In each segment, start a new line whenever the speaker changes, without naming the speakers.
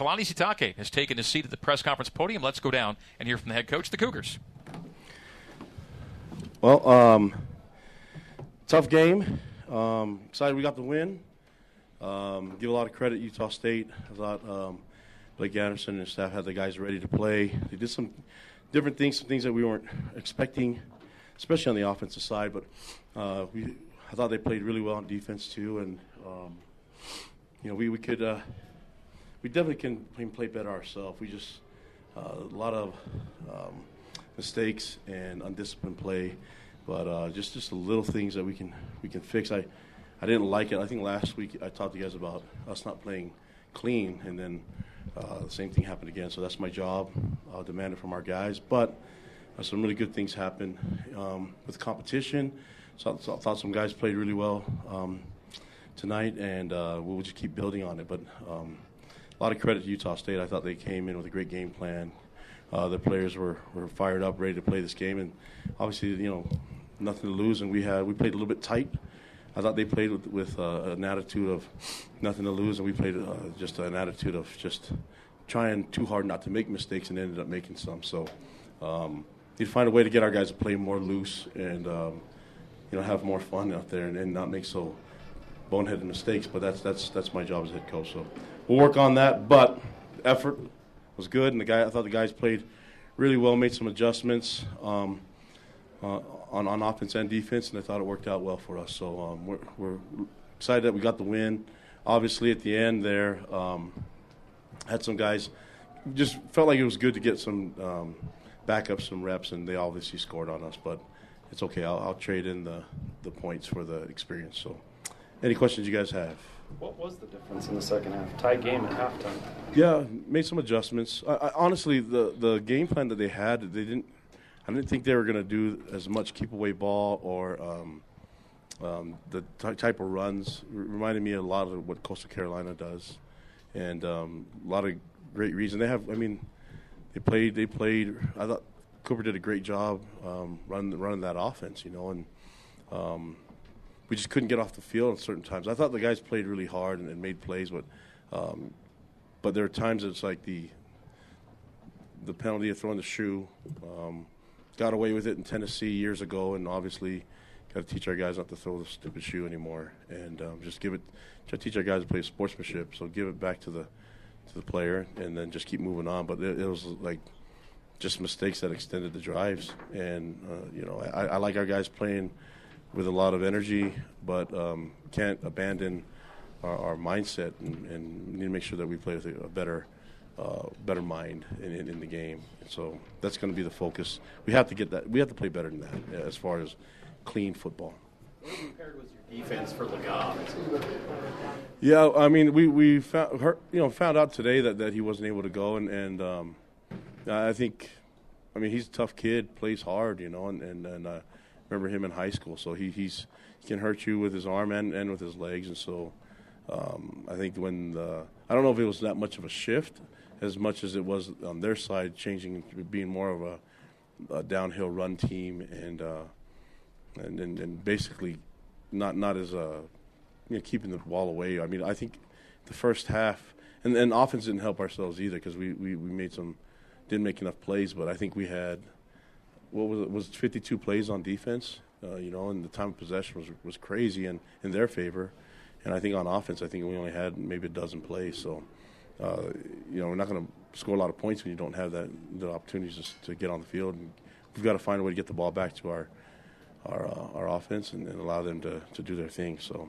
Kalani Sitake has taken his seat at the press conference podium. Let's go down and hear from the head coach, the Cougars.
Well, um, tough game. Um, excited we got the win. Um, give a lot of credit Utah State. I thought um, Blake Anderson and his staff had the guys ready to play. They did some different things, some things that we weren't expecting, especially on the offensive side. But uh, we, I thought they played really well on defense too, and um, you know we we could uh, we definitely can play better ourselves. We just uh, a lot of um, mistakes and undisciplined play, but uh, just just the little things that we can we can fix. I I didn't like it. I think last week I talked to you guys about us not playing clean, and then uh, the same thing happened again. So that's my job. I'll demand it from our guys, but uh, some really good things happened um, with competition. So, so, I thought some guys played really well um, tonight, and uh, we'll just keep building on it. But um, a lot of credit to Utah State. I thought they came in with a great game plan. Uh, the players were, were fired up, ready to play this game, and obviously, you know, nothing to lose. And we had we played a little bit tight. I thought they played with, with uh, an attitude of nothing to lose, and we played uh, just an attitude of just trying too hard not to make mistakes, and ended up making some. So, um, need to find a way to get our guys to play more loose and um, you know have more fun out there, and, and not make so boneheaded mistakes. But that's that's that's my job as head coach. So we'll work on that. But effort was good, and the guy I thought the guys played really well, made some adjustments um, uh, on on offense and defense, and I thought it worked out well for us. So um, we're, we're excited that we got the win. Obviously, at the end there, um, had some guys just felt like it was good to get some um, backup, some reps, and they obviously scored on us. But it's okay. I'll, I'll trade in the the points for the experience. So, any questions you guys have?
What was the difference in the second half? Tie game at halftime.
Yeah, made some adjustments. I, I, honestly, the the game plan that they had, they didn't. I didn't think they were going to do as much keep away ball or um, um, the type of runs. reminded me a lot of what Coastal Carolina does, and um, a lot of great reason they have. I mean, they played. They played. I thought Cooper did a great job um, running running that offense. You know, and um, we just couldn't get off the field at certain times. I thought the guys played really hard and, and made plays, but um, but there are times it's like the the penalty of throwing the shoe. Um, got away with it in Tennessee years ago, and obviously got to teach our guys not to throw the stupid shoe anymore, and um, just give it. Try to teach our guys to play sportsmanship. So give it back to the to the player, and then just keep moving on. But it, it was like just mistakes that extended the drives, and uh, you know I, I like our guys playing with a lot of energy, but um, can't abandon our, our mindset and, and, need to make sure that we play with a, better, uh, better mind in, in, in, the game. So that's going to be the focus. We have to get that. We have to play better than that as far as clean football.
What compared was your defense for Legas?
Yeah, I mean, we we found you know found out today that, that he wasn't able to go, and and um, I think, I mean, he's a tough kid, plays hard, you know, and and, and uh, remember him in high school. So he he's he can hurt you with his arm and, and with his legs, and so um, I think when the, I don't know if it was that much of a shift as much as it was on their side changing being more of a, a downhill run team and, uh, and, and and basically not not as a you know, keeping the ball away. I mean I think the first half and and offense didn't help ourselves either because we, we, we made some didn't make enough plays, but I think we had what was it was 52 plays on defense, uh, you know, and the time of possession was was crazy and in their favor, and I think on offense, I think we only had maybe a dozen plays. So, uh, you know, we're not going to score a lot of points when you don't have that the opportunities to get on the field. And we've got to find a way to get the ball back to our our uh, our offense and, and, allow them to to do their thing. So,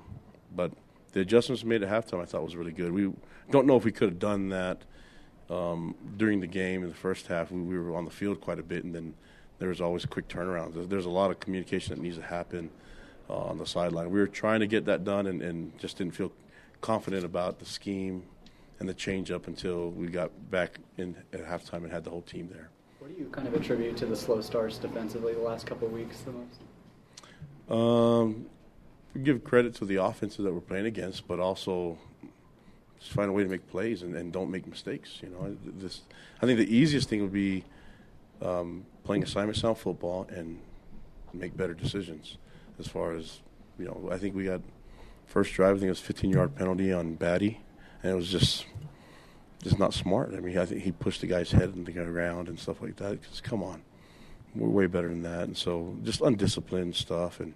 but the adjustments made at halftime, I thought was really good. We don't know if we could have done that. Um, during the game in the first half, we, we were on the field quite a bit, and then there's always quick turnarounds. There's, there's, a lot of communication that needs to happen uh, on the sideline. We were trying to get that done and, and, just didn't feel confident about the scheme and the change up until we got back in at halftime and had the whole team there.
What do you kind of attribute to the slow starts defensively the last couple of weeks the most?
Um, give credit to the offenses that we're playing against, but also just find a way to make plays and, and don't make mistakes. You know, this I think the easiest thing would be um, playing assignment sound football and make better decisions. As far as you know, I think we got first drive. I think it was 15 yard penalty on Batty, and it was just just not smart. I mean, I think he pushed the guy's head into the ground and stuff like that. Because come on, we're way better than that. And so just undisciplined stuff, and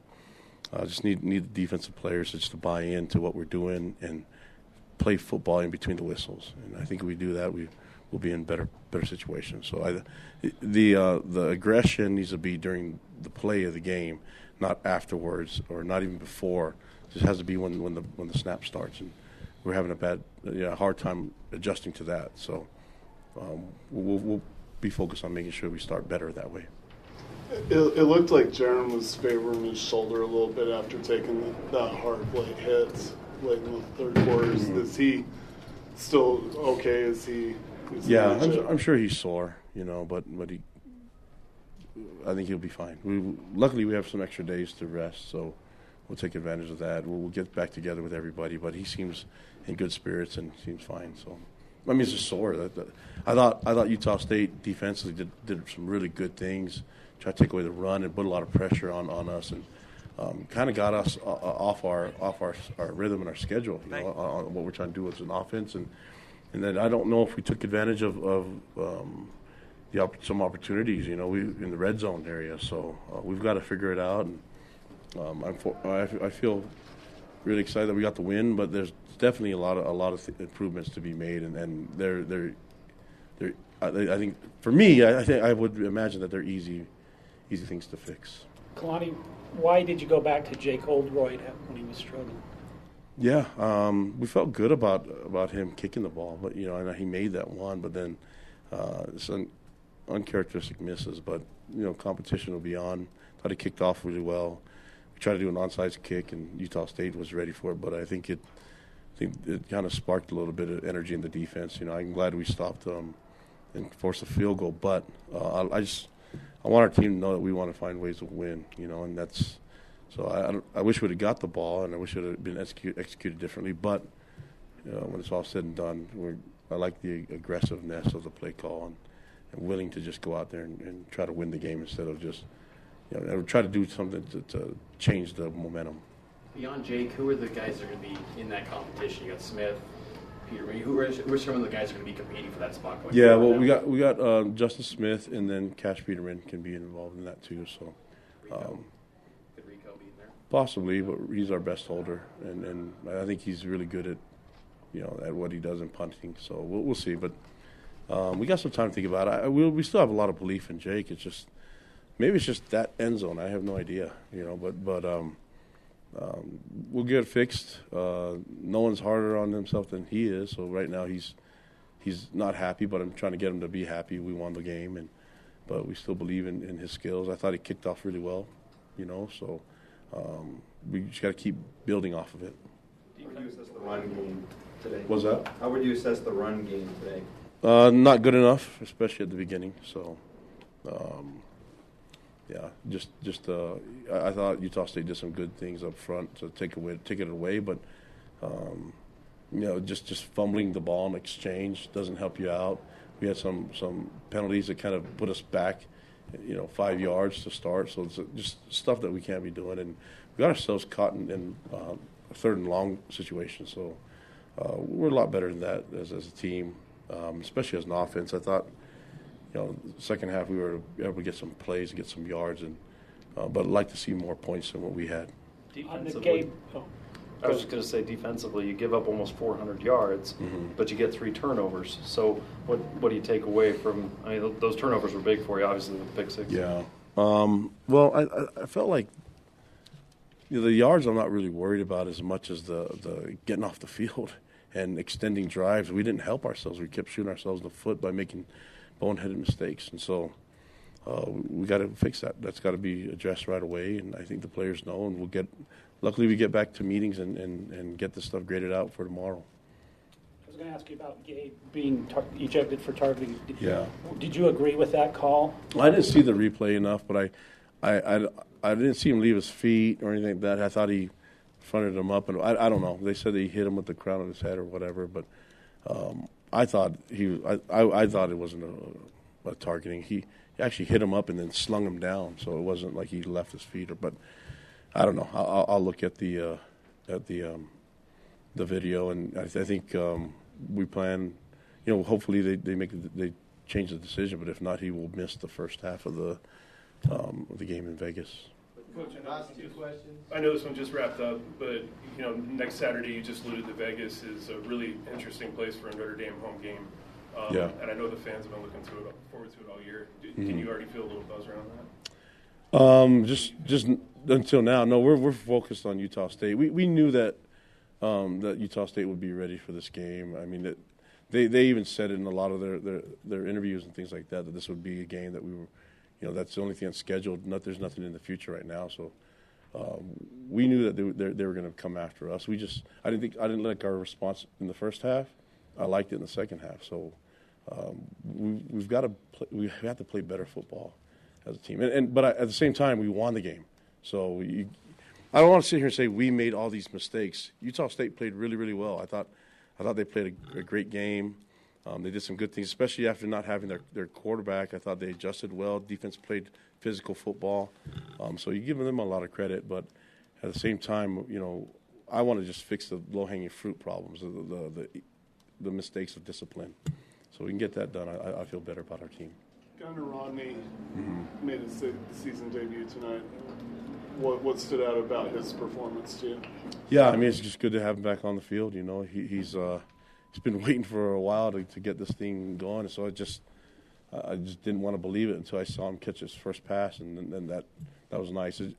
uh, just need need the defensive players just to buy into what we're doing and play football in between the whistles. And I think if we do that, we will be in better better situations. So I, the uh, the aggression needs to be during the play of the game, not afterwards or not even before. It just has to be when when the when the snap starts, and we're having a bad yeah, hard time adjusting to that. So um, we'll, we'll be focused on making sure we start better that way.
It, it looked like Jaren was favoring his shoulder a little bit after taking that hard late hit late in the third quarters. Mm-hmm. Is he still okay? Is he?
Yeah, I'm, I'm, sure he's sore, you know, but but he, I think he'll be fine. We luckily we have some extra days to rest, so we'll take advantage of that. We'll, we'll get back together with everybody, but he seems in good spirits and seems fine. So. I mean, it's just sore. That, that, I thought I thought Utah State defensively did, did some really good things, try to take away the run and put a lot of pressure on, on us, and um, kind of got us uh, uh, off our off our, our rhythm and our schedule. You know, on, what we're trying to do as an offense, and and then I don't know if we took advantage of, of um, the some opportunities. You know, we in the red zone area, so uh, we've got to figure it out. And um, I'm for, I, I feel really excited that we got the win, but there's definitely a lot of a lot of th- improvements to be made, and, and they're they're they're. I, I think for me, I, I think I would imagine that they're easy easy things to fix.
Kalani, why did you go back to Jake Oldroyd when he was struggling?
Yeah, um, we felt good about about him kicking the ball, but you know, and he made that one, but then uh, some uncharacteristic misses. But you know, competition will be on. Thought he kicked off really well. We tried to do an onside kick, and Utah State was ready for it, but I think it, I think it kind of sparked a little bit of energy in the defense. You know, I'm glad we stopped them and forced a field goal, but uh, I, I just I want our team to know that we want to find ways to win, you know, and that's so I, I, wish we'd have got the ball and I wish it had been execute, executed differently. But you know, when it's all said and done, we're, I like the aggressiveness of the play call and, and willing to just go out there and, and, try to win the game instead of just you know try to do something to, to change the momentum.
Beyond Jake, who are the guys that are going to be in that competition? You got Smith, Peter. Who are, who are some of the guys going to be competing for that spot?
yeah, well, now? we got we got uh, Justin Smith, and then Cash Peterman can be involved in that too. So,
um, could Rehkow be in there?
Possibly, but he's our best holder, and, and I think he's really good at you know at what he does in punting. So we'll, we'll see, but um, we got some time to think about it. I, we we still have a lot of belief in Jake. It's just maybe it's just that end zone. I have no idea, you know, but but. Um, um, we'll get it fixed. Uh, no one's harder on himself than he is. So right now he's he's not happy, but I'm trying to get him to be happy. We won the game, and but we still believe in, in his skills. I thought he kicked off really well, you know. So um, we just got to keep building off of it.
How would you assess the run game today?
Was that?
How would you assess the run game today?
Uh, not good enough, especially at the beginning. So. Um, yeah, just just uh, I, I, thought Utah State did some good things up front to take away take it away, but um, you know just just fumbling the ball in exchange doesn't help you out. We had some some penalties that kind of put us back, you know, five yards to start. So it's just stuff that we can't be doing, and we got ourselves caught in, in uh, a third and long situation. So uh, we're a lot better than that as, as a team, um, especially as an offense. I thought you know, second half we were able to get some plays and get some yards, and uh, but I'd like to see more points than what we had.
Defensively, oh. I was just going to say defensively, you give up almost 400 yards, mm-hmm. but you get three turnovers. So what what do you take away from? I mean, those turnovers were big for you, obviously with the pick six.
Yeah. Um, well, I, I felt like you know, the yards I'm not really worried about as much as the the getting off the field and extending drives. We didn't help ourselves. We kept shooting ourselves in the foot by making boneheaded mistakes, and so uh, we got to fix that. That's got to be addressed right away, and I think the players know, and we'll get. Luckily, we get back to meetings and, and, and get this stuff graded out for tomorrow.
I was going to ask you about Gabe being tar- ejected for targeting. Did,
yeah.
Did you agree with that call?
I didn't see the replay enough, but I, I, I, I didn't see him leave his feet or anything like that. I thought he fronted him up, and I, I don't know. They said he hit him with the crown of his head or whatever, but um, I thought he, I, I, I thought it wasn't a, a, targeting. He actually hit him up and then slung him down, so it wasn't like he left his feet. Or, but I don't know. I'll, I'll look at the uh, at the um, the video, and I, th- I think um, we plan. you know, hopefully they they make they change the decision. But if not, he will miss the first half of the um, of the game in Vegas.
Coach, I know, two questions. I know this one just wrapped up, but you know, next Saturday you just alluded to Vegas is a really interesting place for a Notre Dame home game. Um,
Yeah.
And I know the fans have been looking to it, forward to it all year. Do,
Mhm.
Can you already feel a little buzz around that?
Um, just just until now, no, we're we're focused on Utah State. We we knew that um, that Utah State would be ready for this game. I mean, they they even said it in a lot of their, their their interviews and things like that that this would be a game that we were, you know, that's the only thing that's scheduled. Not there's nothing in the future right now, so. Um, we knew that they, they, they were going to come after us. We just, I didn't think, I didn't like our response in the first half. I liked it in the second half. So um, we, we've got to, we have to play better football as a team. And, and but I, at the same time, we won the game. So you, I don't want to sit here and say we made all these mistakes. Utah State played really, really well. I thought, I thought they played a, a great game. Um, they did some good things, especially after not having their, their quarterback. I thought they adjusted well. Defense played physical football. Um, so you give them a lot of credit, but at the same time, you know, I want to just fix the low hanging fruit problems, the, the, the, the mistakes of discipline. So we can get that done. I, I feel better about our team.
Gunner Romney made his season debut tonight. What what stood out about his performance to you?
Yeah, I mean it's just good to have him back on the field. You know, he, he's uh, he's been waiting for a while to, to get this thing going. So I just I just didn't want to believe it until I saw him catch his first pass, and then, then that that was nice. It,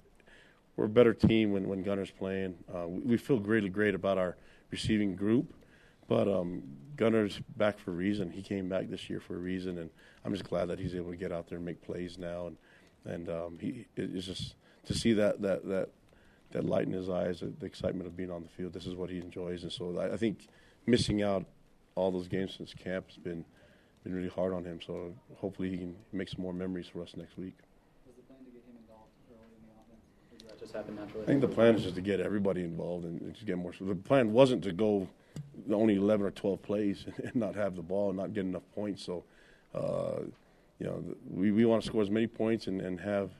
we're a better team when when Gunner's playing. Uh, we, we feel really great about our receiving group, but um, Gunner's back for a reason. He came back this year for a reason, and I'm just glad that he's able to get out there and make plays now. And and um, he it's just to see that that that that light in his eyes, the excitement of being on the field. This is what he enjoys, and so I, I think missing out all those games since camp has been been really hard on him. So hopefully he can make some more memories for us next week.
Was the plan to get him involved early in the offense? Or did that just happen naturally?
I think the plan is just to get everybody involved and, and to get more. The plan wasn't to go only 11 or 12 plays and not have the ball and not get enough points. So, uh, you know, we, we want to score as many points and, and have,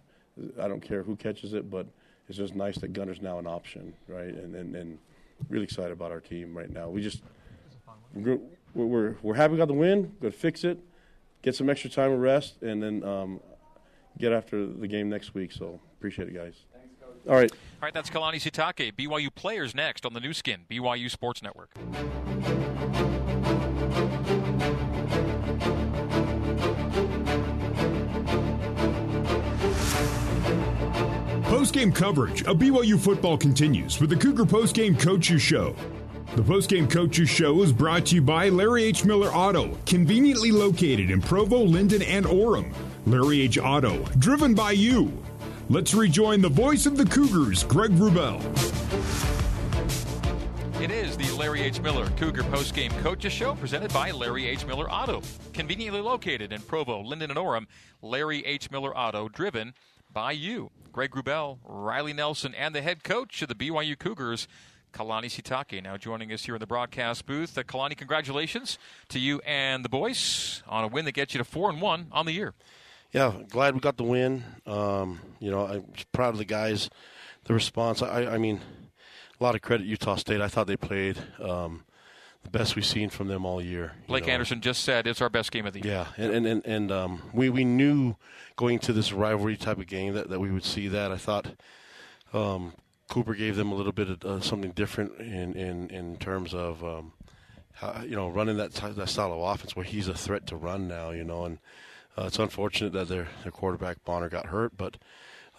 I don't care who catches it, but it's just nice that Gunner's now an option, right? And, and, and really excited about our team right now. We just, we're, we're, we're happy we got the win, going to fix it, get some extra time of rest, and then um, get after the game next week. So appreciate it, guys. All right.
All right, that's Kalani Sitake. BYU players next on the Nu Skin, BYU Sports Network.
Post-game coverage of BYU football continues with the Cougar Post-game Coaches Show. The Post-game Coaches Show is brought to you by Larry H. Miller Auto, conveniently located in Provo, Lindon, and Orem. Larry H. Auto, driven by you. Let's rejoin the voice of the Cougars, Greg Wrubell.
It is the Larry H. Miller Cougar Postgame Coaches Show presented by Larry H. Miller Auto. Conveniently located in Provo, Lindon, and Orem, Larry H. Miller Auto, driven by you. Greg Wrubell, Riley Nelson, and the head coach of the BYU Cougars, Kalani Sitake, now joining us here in the broadcast booth. Uh, Kalani, congratulations to you and the boys on a win that gets you to 4 and 1 on the year.
Yeah, glad we got the win. Um, you know, I'm proud of the guys. The response. I, I mean, a lot of credit Utah State. I thought they played um, the best we've seen from them all year.
Blake
know.
Anderson just said it's our best game of the year.
Yeah, and and and, and um, we we knew going to this rivalry type of game that, that we would see that. I thought um, Cooper gave them a little bit of uh, something different in in in terms of. Um, how, you know, running that that style of offense where he's a threat to run now, you know, and uh, it's unfortunate that their their quarterback Bonner got hurt, but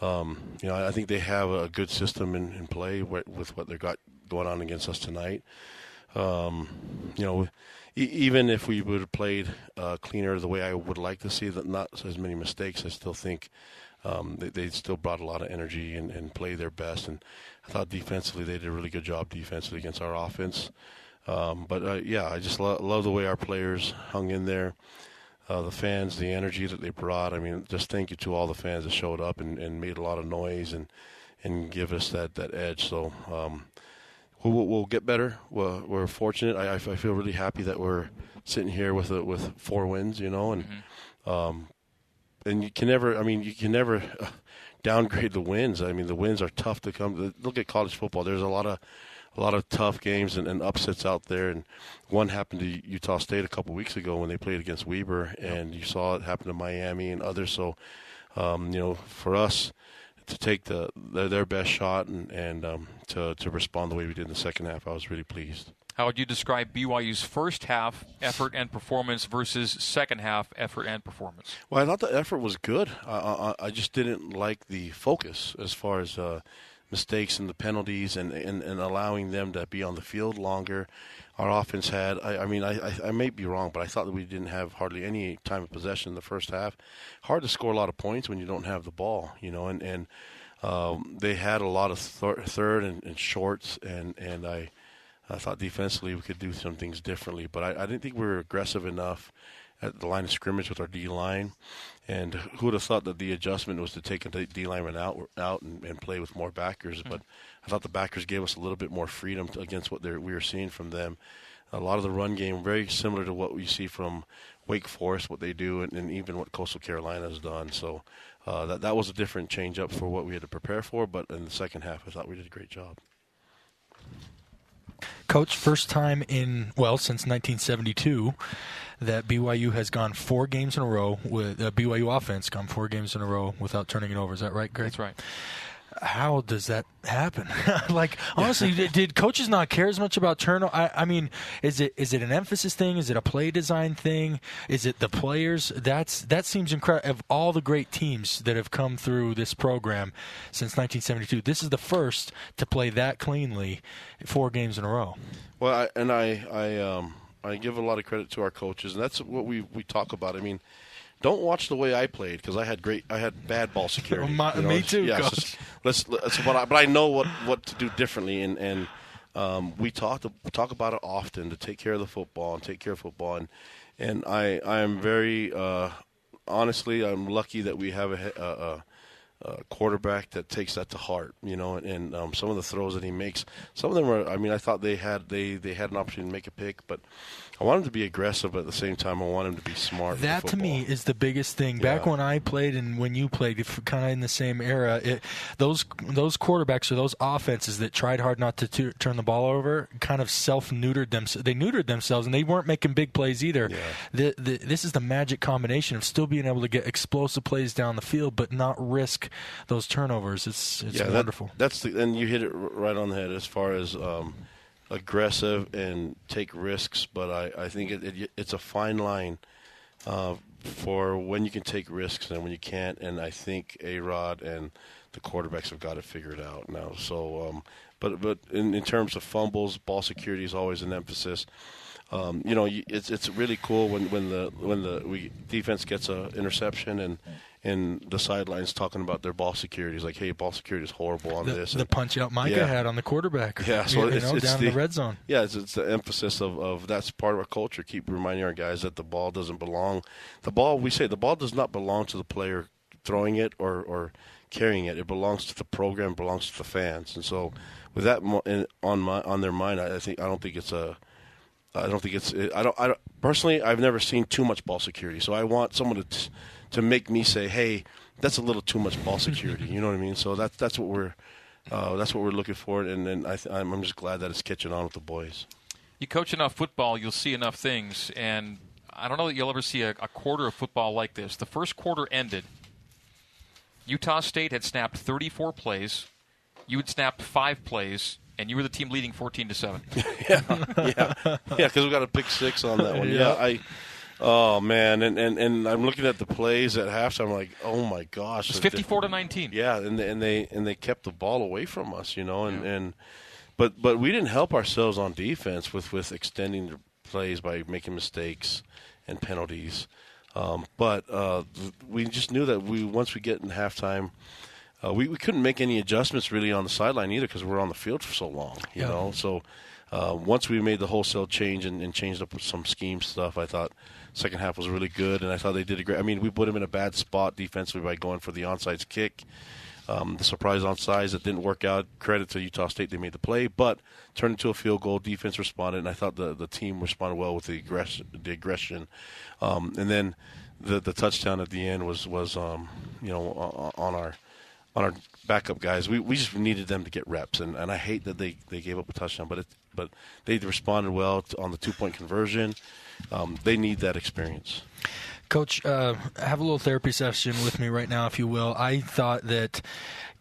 um, you know I think they have a good system in, in play with, with what they got going on against us tonight. Um, you know, e- even if we would have played uh, cleaner the way I would like to see, that not as many mistakes, I still think um, they, they still brought a lot of energy and, and played their best. And I thought defensively they did a really good job defensively against our offense. Um, but uh, yeah, I just lo- love the way our players hung in there. Uh, the fans, the energy that they brought. I mean, just thank you to all the fans that showed up and, and made a lot of noise and and give us that, that edge. So um, we'll, we'll get better. We're, we're fortunate. I, I feel really happy that we're sitting here with a, with four wins. You know, and um, and you can never. I mean, you can never uh, downgrade the wins. I mean, the wins are tough to come. Look at college football. There's a lot of a lot of tough games and, and upsets out there. And one happened to Utah State a couple weeks ago when they played against Weber, and you saw it happen to Miami and others. So, um, you know, for us to take the their, their best shot and and um, to to respond the way we did in the second half, I was really pleased.
How would you describe BYU's first half effort and performance versus second half effort and performance?
Well, I thought the effort was good. I, I, I just didn't like the focus as far as uh, mistakes and the penalties and, and, and allowing them to be on the field longer. Our offense had, I, I mean, I, I, I may be wrong, but I thought that we didn't have hardly any time of possession in the first half. Hard to score a lot of points when you don't have the ball, you know, and, and um, they had a lot of thir- third and, and shorts, and, and I – I thought defensively we could do some things differently, but I, I didn't think we were aggressive enough at the line of scrimmage with our D line. And who would have thought that the adjustment was to take a D lineman out out and, and play with more backers? Mm-hmm. But I thought the backers gave us a little bit more freedom to, against what we were seeing from them. A lot of the run game very similar to what we see from Wake Forest, what they do, and, and even what Coastal Carolina has done. So uh, that that was a different change up for what we had to prepare for. But in the second half, I thought we did a great job.
Coach, first time in, well, since 1972 that BYU has gone four games in a row with uh, BYU offense gone four games in a row without turning it over. Is that right, Greg?
That's right
how does that happen? like honestly, did, did, coaches not care as much about turnover? I, I, mean, is it is it an emphasis thing? Is it a play design thing? Is it the players? That's that seems incredible. Of all the great teams that have come through this program since 1972, this is the first to play that cleanly four games in a row.
Well, I, and I I um I give a lot of credit to our coaches, and that's what we we talk about. I mean don't watch the way I played because I had great, I had bad ball security.
My,
you know?
Me too.
Yeah, let's, let's but, I, but I know what, what to do differently, and and um, we talk to, talk about it often to take care of the football and take care of football, and and I I am very uh, honestly I'm lucky that we have a, a, a quarterback that takes that to heart, you know, and, and um, some of the throws that he makes, some of them are. I mean, I thought they had they they had an opportunity to make a pick, but I want him to be aggressive, but at the same time, I want him to be smart.
That to me is the biggest thing. Back when I played and when you played, kind of in the same era, it, those those quarterbacks or those offenses that tried hard not to t- turn the ball over, kind of self neutered them. They neutered themselves, and they weren't making big plays either.
Yeah.
The, the, this is the magic combination of still being able to get explosive plays down the field, but not risk those turnovers. It's it's
yeah,
wonderful.
That, that's the and you hit it right on the head as far as. Um, aggressive and take risks, but I, I think it, it, it's a fine line uh, for when you can take risks and when you can't. And I think A Rod and the quarterbacks have got it figured out now. So, um, but but in, in terms of fumbles, ball security is always an emphasis. Um, you know, it's it's really cool when, when the when the we defense gets a interception and and the sidelines talking about their ball security. Is like, hey, ball security is horrible on
the,
this.
The punch out Micah
yeah.
had on the quarterback.
Yeah, so
you,
it's,
know,
it's
down
the,
in the red zone.
Yeah, it's, it's the emphasis of, of that's part of our culture. Keep reminding our guys that the ball doesn't belong. The ball, we say, the ball does not belong to the player throwing it or, or carrying it. It belongs to the program, belongs to the fans. And so, with that on my on their mind, I think I don't think it's a I don't think it's. I don't. I don't, personally, I've never seen too much ball security. So I want someone to to make me say, "Hey, that's a little too much ball security." you know what I mean? So that's that's what we're uh, that's what we're looking for, and, and I th- I'm just glad that it's catching on with the boys.
You coach enough football, you'll see enough things, and I don't know that you'll ever see a, a quarter of football like this. The first quarter ended. Utah State had snapped 34 plays. You had snapped five plays and you were the team leading 14 to 7.
yeah, yeah, yeah, because we got a pick six on that one. Yeah, yeah I. Oh man, and, and and I'm looking at the plays at halftime. I'm like, oh my gosh,
it's 54 to 19.
Yeah, and they, and they and they kept the ball away from us, you know, and yeah. and but but we didn't help ourselves on defense with with extending the plays by making mistakes and penalties. Um, but uh, we just knew that we once we get in halftime, uh, we, we couldn't make any adjustments really on the sideline either because we are on the field for so long, you yeah. know. So uh, once we made the wholesale change and, and, changed up some scheme stuff, I thought second half was really good, and I thought they did a great. I mean, we put them in a bad spot defensively by going for the onside kick. Um, the surprise onside that didn't work out. Credit to Utah State, they made the play, but turned into a field goal. Defense responded, and I thought the the team responded well with the aggression. The aggression, um, and then the the touchdown at the end was was um, you know on our on our backup guys. We we just needed them to get reps, and, and I hate that they, they gave up a touchdown, but it, but they responded well to, on the two point conversion. Um, they need that experience.
Coach, uh, have a little therapy session with me right now, if you will. I thought that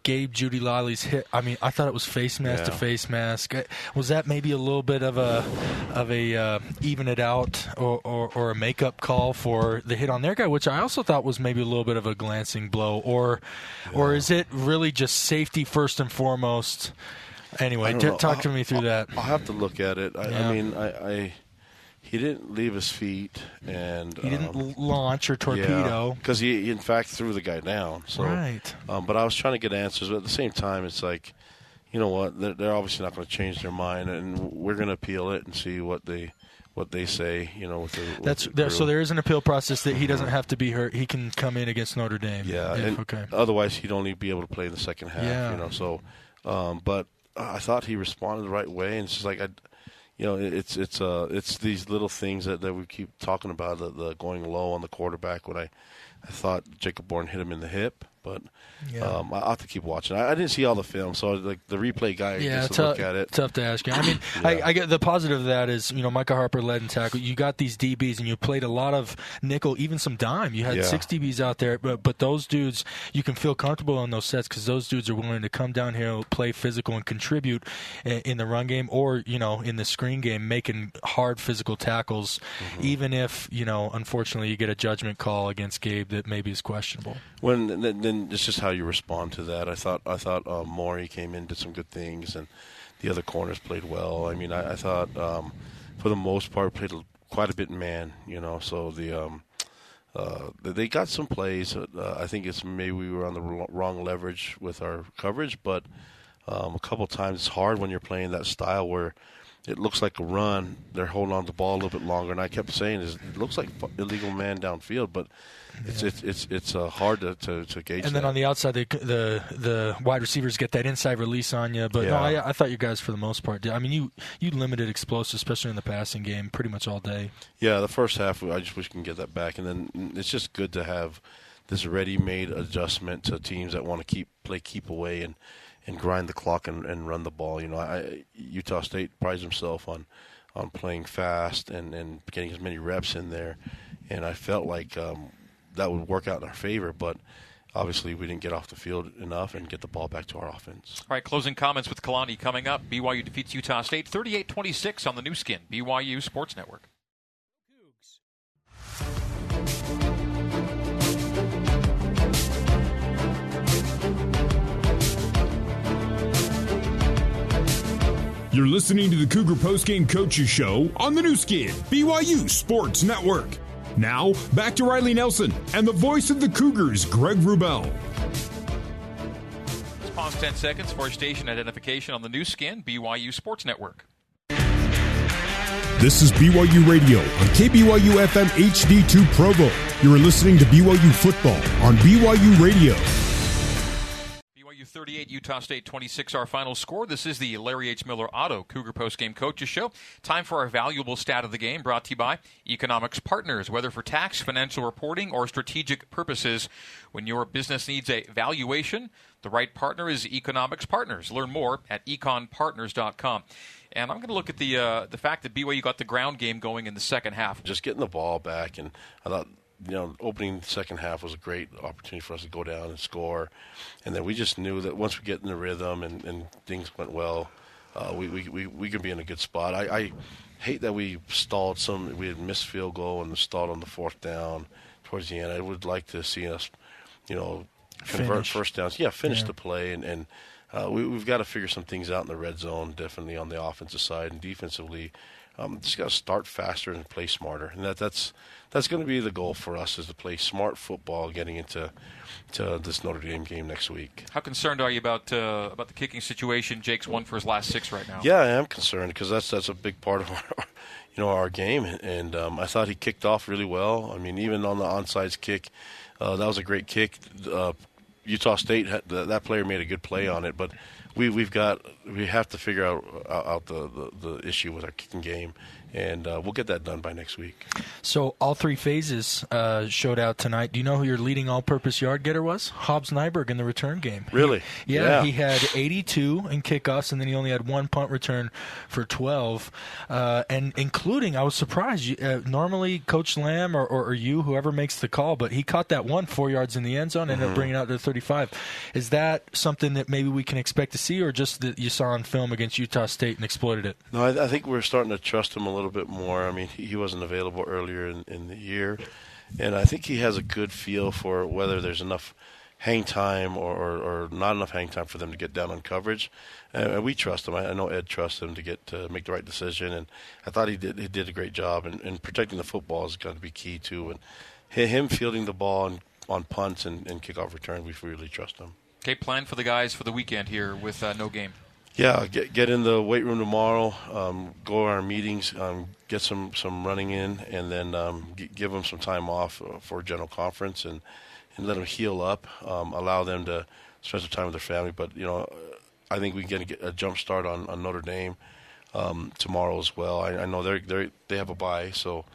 Gabe Jeudy-Lally's hit. I mean, I thought it was face mask to face mask. Uh, Was that maybe a little bit of a of a uh, even it out or, or or a makeup call for the hit on their guy, which I also thought was maybe a little bit of a glancing blow, or or is it really just safety first and foremost? Anyway, t- talk to me through that.
I'll have to look at it. I,
Yeah.
I mean, I, I he didn't leave his feet, and
He didn't
um,
launch or torpedo.
because he, he in fact threw the guy down. So,
Right.
Um, but I was trying to get answers, but at the same time, it's like, you know what? They're, they're obviously not going to change their mind, and we're going to appeal it and see what they what they say. You know, with the, with
That's
the
there, so there is an appeal process that he doesn't have to be hurt. He can come in against Notre Dame.
Yeah,
If- okay.
otherwise he'd only be able to play in the second half.
Yeah.
You know, so, um, but I thought he responded the right way, and it's just like I, you know, it's it's uh it's these little things that, that we keep talking about the, the going low on the quarterback. When I, I thought Jacob Bourne hit him in the hip, but
Yeah.
um, I, have to keep watching. I, I didn't see all the film, so like the replay guy
Yeah,
gets
tou-
look at it.
tough to ask you. I mean, I, I get the positive of that is you know Micah Harper led in tackle. You got these DBs and you played a lot of nickel, even some dime. You had
Yeah.
six DBs out there, but but those dudes you can feel comfortable in those sets because those dudes are willing to come down here, play physical, and contribute in, in the run game or you know in the screen game, making hard physical tackles,
Mm-hmm.
even if you know unfortunately you get a judgment call against Gabe that maybe is questionable.
When then, then it's just how you respond to that. I thought I thought um, Maury came in did some good things, and the other corners played well. I mean, I, I thought um, for the most part played quite a bit man. You know, so the um, uh, they got some plays. Uh, I think it's maybe we were on the wrong leverage with our coverage, but um, a couple times it's hard when you're playing that style where it looks like a run. They're holding on to the ball a little bit longer, and I kept saying is it looks like illegal man downfield, but it's it's it's it's uh, hard to, to, to gauge.
And then
that.
on the outside, the the the wide receivers get that inside release on you. But no, I, I thought you guys for the most part did. I mean, you you limited explosives, especially in the passing game, pretty much all day.
Yeah, the first half, I just wish we can get that back, and then it's just good to have this ready-made adjustment to teams that want to keep play keep away and, and grind the clock and, and run the ball. You know, I, Utah State prides himself on on playing fast and, and getting as many reps in there, and I felt like um, that would work out in our favor, but. Obviously, we didn't get off the field enough and get the ball back to our offense.
All right, closing comments with Kalani coming up. BYU defeats Utah State 38 26 on the Nu Skin, BYU Sports Network.
You're listening to the Cougar Postgame Coaches Show on the Nu Skin, BYU Sports Network. Now, back to Riley Nelson and the voice of the Cougars, Greg Wrubell.
Let's pause 10 seconds for station identification on the Nu Skin, BYU Sports Network.
This is BYU Radio on KBYU FM HD2 Provo. You are listening to BYU Football on BYU Radio.
BYU 38, Utah State 26, our final score. This is the Larry H. Miller Auto Cougar Post Game Coaches Show. Time for our valuable stat of the game, brought to you by Economics Partners. Whether for tax, financial reporting, or strategic purposes, when your business needs a valuation, the right partner is Economics Partners. Learn more at econpartners.com. And I'm going to look at the uh, the fact that BYU got the ground game going in the second half.
Just getting the ball back, and I thought you know opening second half was a great opportunity for us to go down and score, and then we just knew that once we get in the rhythm and, and things went well, uh, we, we we we could be in a good spot. I, I hate that we stalled some. We had missed field goal and stalled on the fourth down towards the end. I would like to see us, you know, convert
Finish.
first downs. Yeah, finish
Yeah.
the play and and. Uh, we, we've got to figure some things out in the red zone, definitely on the offensive side and defensively. Um, just got to start faster and play smarter, and that, that's that's going to be the goal for us is to play smart football, getting into to this Notre Dame game next week.
How concerned are you about uh, about the kicking situation? Jake's won for his last six right now.
Yeah, I am concerned because that's that's a big part of our, you know, our game. And um, I thought he kicked off really well. I mean, even on the onsides kick, uh, that was a great kick. Uh, Utah State that player made a good play on it, but we we've got we have to figure out out, the, the the issue with our kicking game, and uh, we'll get that done by next week.
So all three phases uh, showed out tonight. Do you know who your leading all-purpose yard getter was? Hobbs Nyberg in the return game.
Really?
He, yeah,
Yeah.
he had 82 in kickoffs, and then he only had one punt return for 12. Uh, and including, I was surprised. Uh, normally, Coach Lamb or, or, or you, whoever makes the call, but he caught that one four yards in the end zone, ended up
Mhm.
bringing out to 35. Is that something that maybe we can expect to see, or just that you saw on film against Utah State and exploited it?
No, I, I think we're starting to trust him a little bit more. I mean, he, wasn't available earlier in, in the year, and I think he has a good feel for whether there's enough hang time or, or, or not enough hang time for them to get down on coverage. And, we trust him. I, I know Ed trusts him to get to make the right decision, and I thought he did he did a great job. And, and protecting the football is going to be key too. And him fielding the ball and, on punts and, and kickoff return, we really trust him.
Okay, plan for the guys for the weekend here with uh, no game.
Yeah, get get in the weight room tomorrow. Um, go to our meetings. Um, get some some running in, and then um, g- give them some time off uh, for general conference, and and let them heal up. Um, allow them to spend some time with their family. But you know, I think we can get a jump start on, on Notre Dame um, tomorrow as well. I, I know they they they have a bye, so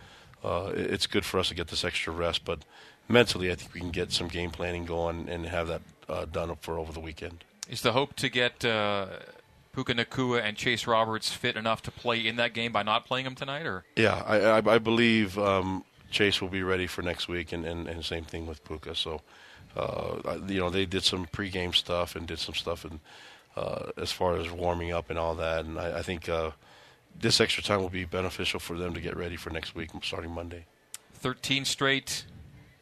uh, it- it's good for us to get this extra rest. But mentally, I think we can get some game planning going and have that uh, done for over the weekend.
Is the hope to get uh, Puka Nacua and Chase Roberts fit enough to play in that game by not playing them tonight, or
Yeah, I, I, I believe um, Chase will be ready for next week, and, and, and same thing with Puka. So, uh, you know, they did some pregame stuff and did some stuff and uh, as far as warming up and all that. And I, I think uh, this extra time will be beneficial for them to get ready for next week, starting Monday.
13 straight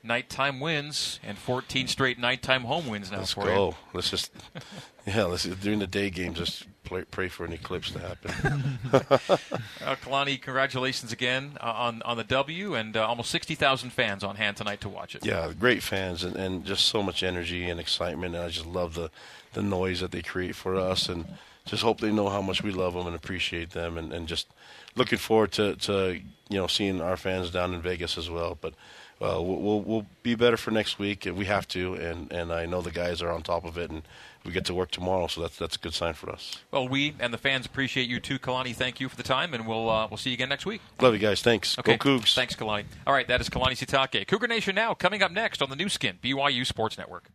nighttime wins and 14 straight nighttime home wins now
Let's
for
go.
you.
Let's just, yeah, let's during the day games, just play, pray for an eclipse to happen.
Uh, Kalani, congratulations again uh, on on the W and uh, almost 60,000 fans on hand tonight to watch it.
Yeah, great fans and, and just so much energy and excitement. And I just love the, the noise that they create for us and just hope they know how much we love them and appreciate them. And, and just looking forward to, to, you know, seeing our fans down in Vegas as well. But uh, we'll, we'll, we'll be better for next week. If we have to. And, and I know the guys are on top of it. And we get to work tomorrow. So that's, that's a good sign for us.
Well, we and the fans appreciate you too, Kalani. Thank you for the time, and we'll uh, we'll see you again next week.
Love you guys. Thanks.
Okay.
Go Cougs.
Thanks, Kalani. All right, that is Kalani Sitake. Cougar Nation now coming up next on the Nu Skin BYU Sports Network.